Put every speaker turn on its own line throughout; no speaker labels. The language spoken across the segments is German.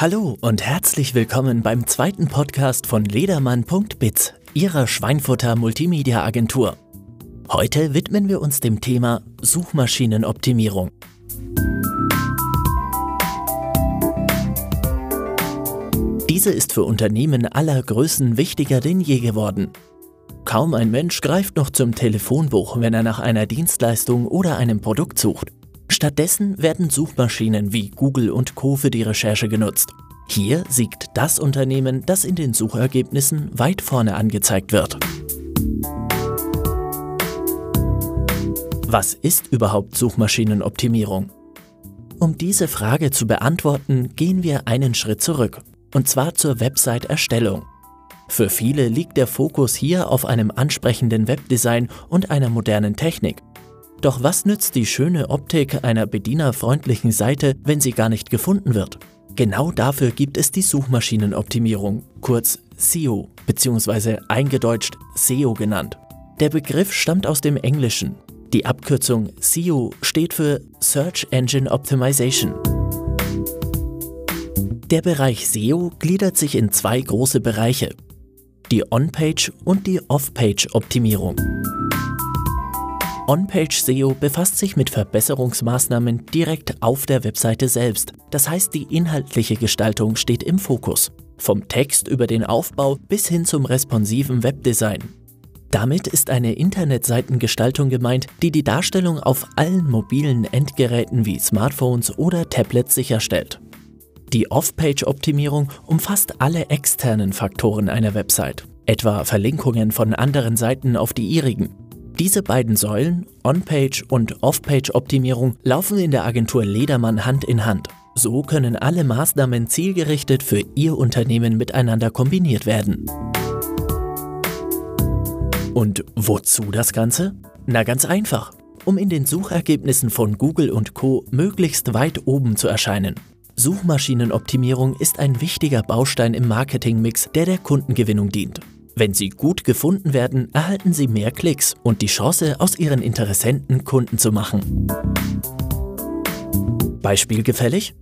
Hallo und herzlich willkommen beim zweiten Podcast von Ledermann.biz, Ihrer Schweinfutter Multimedia Agentur. Heute widmen wir uns dem Thema Suchmaschinenoptimierung. Diese ist für Unternehmen aller Größen wichtiger denn je geworden. Kaum ein Mensch greift noch zum Telefonbuch, wenn er nach einer Dienstleistung oder einem Produkt sucht. Stattdessen werden Suchmaschinen wie Google und Co für die Recherche genutzt. Hier siegt das Unternehmen, das in den Suchergebnissen weit vorne angezeigt wird. Was ist überhaupt Suchmaschinenoptimierung? Um diese Frage zu beantworten, gehen wir einen Schritt zurück, und zwar zur Website-Erstellung. Für viele liegt der Fokus hier auf einem ansprechenden Webdesign und einer modernen Technik. Doch was nützt die schöne Optik einer bedienerfreundlichen Seite, wenn sie gar nicht gefunden wird? Genau dafür gibt es die Suchmaschinenoptimierung, kurz SEO bzw. eingedeutscht SEO genannt. Der Begriff stammt aus dem Englischen. Die Abkürzung SEO steht für Search Engine Optimization. Der Bereich SEO gliedert sich in zwei große Bereiche, die On-Page und die Off-Page-Optimierung. On-Page SEO befasst sich mit Verbesserungsmaßnahmen direkt auf der Webseite selbst. Das heißt, die inhaltliche Gestaltung steht im Fokus. Vom Text über den Aufbau bis hin zum responsiven Webdesign. Damit ist eine Internetseitengestaltung gemeint, die die Darstellung auf allen mobilen Endgeräten wie Smartphones oder Tablets sicherstellt. Die Off-Page-Optimierung umfasst alle externen Faktoren einer Website, etwa Verlinkungen von anderen Seiten auf die ihrigen, diese beiden Säulen, On-Page und Off-Page-Optimierung, laufen in der Agentur Ledermann Hand in Hand. So können alle Maßnahmen zielgerichtet für Ihr Unternehmen miteinander kombiniert werden. Und wozu das Ganze? Na ganz einfach, um in den Suchergebnissen von Google und Co möglichst weit oben zu erscheinen. Suchmaschinenoptimierung ist ein wichtiger Baustein im Marketingmix, der der Kundengewinnung dient. Wenn Sie gut gefunden werden, erhalten Sie mehr Klicks und die Chance, aus Ihren Interessenten Kunden zu machen. Beispiel gefällig?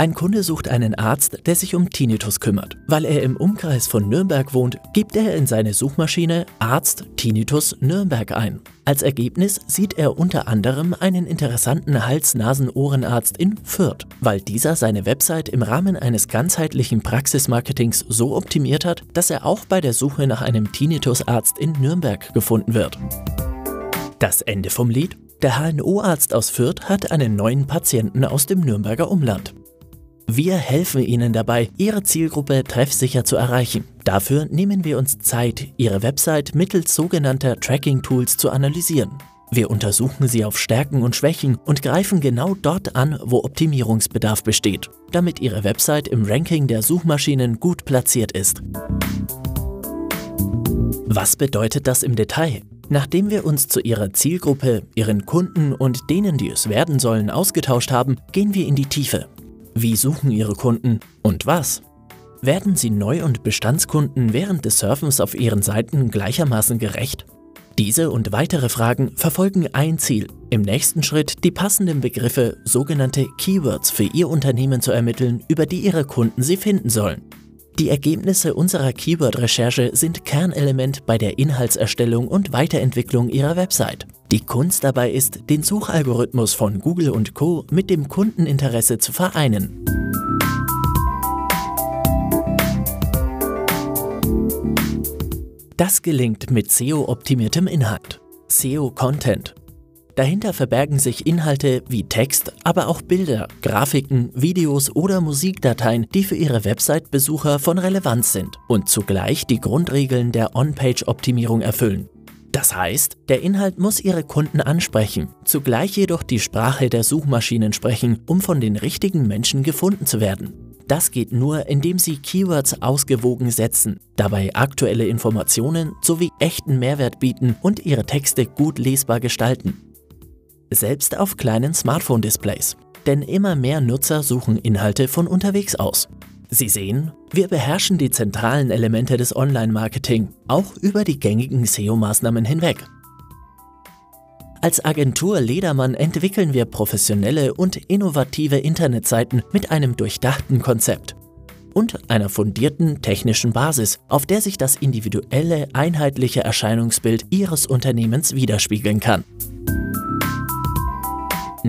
Ein Kunde sucht einen Arzt, der sich um Tinnitus kümmert. Weil er im Umkreis von Nürnberg wohnt, gibt er in seine Suchmaschine Arzt Tinnitus Nürnberg ein. Als Ergebnis sieht er unter anderem einen interessanten Hals-Nasen-Ohrenarzt in Fürth, weil dieser seine Website im Rahmen eines ganzheitlichen Praxismarketings so optimiert hat, dass er auch bei der Suche nach einem Tinnitusarzt in Nürnberg gefunden wird. Das Ende vom Lied? Der HNO-Arzt aus Fürth hat einen neuen Patienten aus dem Nürnberger Umland. Wir helfen Ihnen dabei, Ihre Zielgruppe treffsicher zu erreichen. Dafür nehmen wir uns Zeit, Ihre Website mittels sogenannter Tracking-Tools zu analysieren. Wir untersuchen sie auf Stärken und Schwächen und greifen genau dort an, wo Optimierungsbedarf besteht, damit Ihre Website im Ranking der Suchmaschinen gut platziert ist. Was bedeutet das im Detail? Nachdem wir uns zu Ihrer Zielgruppe, Ihren Kunden und denen, die es werden sollen, ausgetauscht haben, gehen wir in die Tiefe. Wie suchen Ihre Kunden und was? Werden Sie Neu- und Bestandskunden während des Surfens auf Ihren Seiten gleichermaßen gerecht? Diese und weitere Fragen verfolgen ein Ziel, im nächsten Schritt die passenden Begriffe, sogenannte Keywords für Ihr Unternehmen zu ermitteln, über die Ihre Kunden sie finden sollen. Die Ergebnisse unserer Keyword-Recherche sind Kernelement bei der Inhaltserstellung und Weiterentwicklung Ihrer Website. Die Kunst dabei ist, den Suchalgorithmus von Google und Co. mit dem Kundeninteresse zu vereinen. Das gelingt mit SEO-optimiertem Inhalt. SEO-Content Dahinter verbergen sich Inhalte wie Text, aber auch Bilder, Grafiken, Videos oder Musikdateien, die für Ihre Website-Besucher von Relevanz sind und zugleich die Grundregeln der On-Page-Optimierung erfüllen. Das heißt, der Inhalt muss Ihre Kunden ansprechen, zugleich jedoch die Sprache der Suchmaschinen sprechen, um von den richtigen Menschen gefunden zu werden. Das geht nur, indem Sie Keywords ausgewogen setzen, dabei aktuelle Informationen sowie echten Mehrwert bieten und Ihre Texte gut lesbar gestalten selbst auf kleinen Smartphone-Displays. Denn immer mehr Nutzer suchen Inhalte von unterwegs aus. Sie sehen, wir beherrschen die zentralen Elemente des Online-Marketing, auch über die gängigen SEO-Maßnahmen hinweg. Als Agentur Ledermann entwickeln wir professionelle und innovative Internetseiten mit einem durchdachten Konzept. und einer fundierten technischen Basis, auf der sich das individuelle, einheitliche Erscheinungsbild Ihres Unternehmens widerspiegeln kann.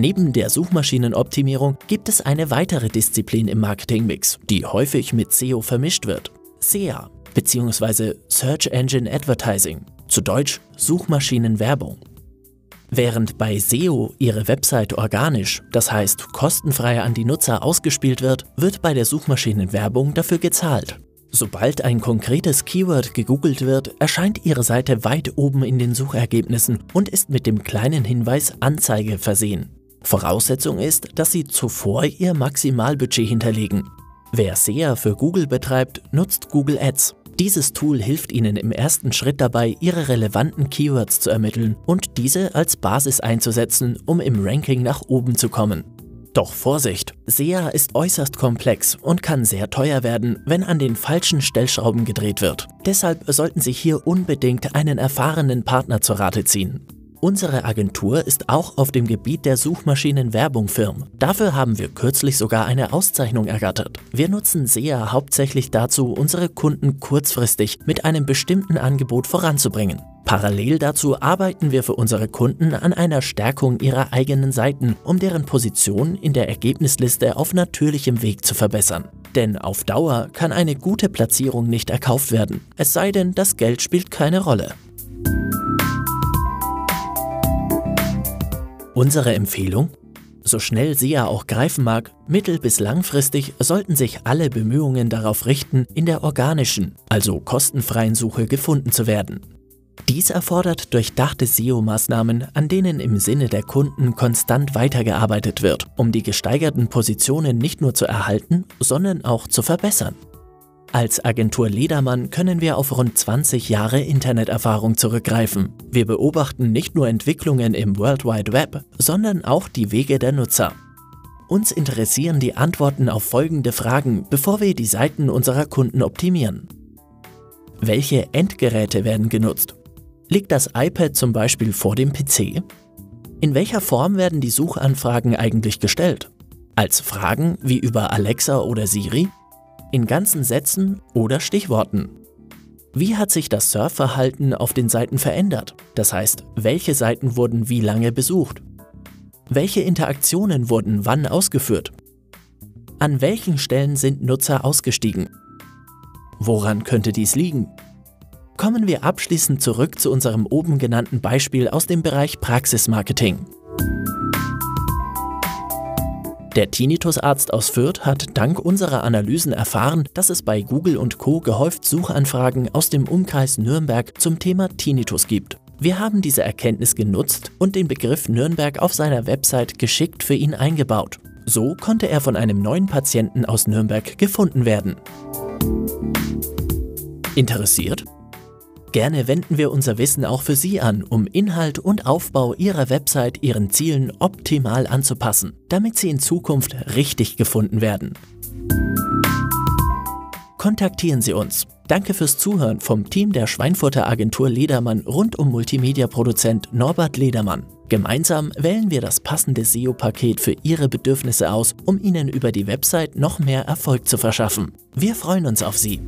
Neben der Suchmaschinenoptimierung gibt es eine weitere Disziplin im Marketingmix, die häufig mit SEO vermischt wird. SEA bzw. Search Engine Advertising, zu Deutsch Suchmaschinenwerbung. Während bei SEO Ihre Website organisch, das heißt kostenfrei an die Nutzer ausgespielt wird, wird bei der Suchmaschinenwerbung dafür gezahlt. Sobald ein konkretes Keyword gegoogelt wird, erscheint Ihre Seite weit oben in den Suchergebnissen und ist mit dem kleinen Hinweis Anzeige versehen. Voraussetzung ist, dass Sie zuvor Ihr Maximalbudget hinterlegen. Wer SEA für Google betreibt, nutzt Google Ads. Dieses Tool hilft Ihnen im ersten Schritt dabei, Ihre relevanten Keywords zu ermitteln und diese als Basis einzusetzen, um im Ranking nach oben zu kommen. Doch Vorsicht, SEA ist äußerst komplex und kann sehr teuer werden, wenn an den falschen Stellschrauben gedreht wird. Deshalb sollten Sie hier unbedingt einen erfahrenen Partner zur Rate ziehen. Unsere Agentur ist auch auf dem Gebiet der Suchmaschinenwerbung firm. Dafür haben wir kürzlich sogar eine Auszeichnung ergattert. Wir nutzen SEA hauptsächlich dazu, unsere Kunden kurzfristig mit einem bestimmten Angebot voranzubringen. Parallel dazu arbeiten wir für unsere Kunden an einer Stärkung ihrer eigenen Seiten, um deren Position in der Ergebnisliste auf natürlichem Weg zu verbessern. Denn auf Dauer kann eine gute Platzierung nicht erkauft werden, es sei denn, das Geld spielt keine Rolle. Unsere Empfehlung? So schnell SEA auch greifen mag, mittel- bis langfristig sollten sich alle Bemühungen darauf richten, in der organischen, also kostenfreien Suche gefunden zu werden. Dies erfordert durchdachte SEO-Maßnahmen, an denen im Sinne der Kunden konstant weitergearbeitet wird, um die gesteigerten Positionen nicht nur zu erhalten, sondern auch zu verbessern. Als Agentur Ledermann können wir auf rund 20 Jahre Interneterfahrung zurückgreifen. Wir beobachten nicht nur Entwicklungen im World Wide Web, sondern auch die Wege der Nutzer. Uns interessieren die Antworten auf folgende Fragen, bevor wir die Seiten unserer Kunden optimieren. Welche Endgeräte werden genutzt? Liegt das iPad zum Beispiel vor dem PC? In welcher Form werden die Suchanfragen eigentlich gestellt? Als Fragen wie über Alexa oder Siri? In ganzen Sätzen oder Stichworten. Wie hat sich das Surfverhalten auf den Seiten verändert? Das heißt, welche Seiten wurden wie lange besucht? Welche Interaktionen wurden wann ausgeführt? An welchen Stellen sind Nutzer ausgestiegen? Woran könnte dies liegen? Kommen wir abschließend zurück zu unserem oben genannten Beispiel aus dem Bereich Praxismarketing. Der Tinnitusarzt aus Fürth hat dank unserer Analysen erfahren, dass es bei Google und Co. gehäuft Suchanfragen aus dem Umkreis Nürnberg zum Thema Tinnitus gibt. Wir haben diese Erkenntnis genutzt und den Begriff Nürnberg auf seiner Website geschickt für ihn eingebaut. So konnte er von einem neuen Patienten aus Nürnberg gefunden werden. Interessiert? Gerne wenden wir unser Wissen auch für Sie an, um Inhalt und Aufbau Ihrer Website Ihren Zielen optimal anzupassen, damit Sie in Zukunft richtig gefunden werden. Kontaktieren Sie uns. Danke fürs Zuhören vom Team der Schweinfurter Agentur Ledermann rund um Multimedia-Produzent Norbert Ledermann. Gemeinsam wählen wir das passende SEO-Paket für Ihre Bedürfnisse aus, um Ihnen über die Website noch mehr Erfolg zu verschaffen. Wir freuen uns auf Sie.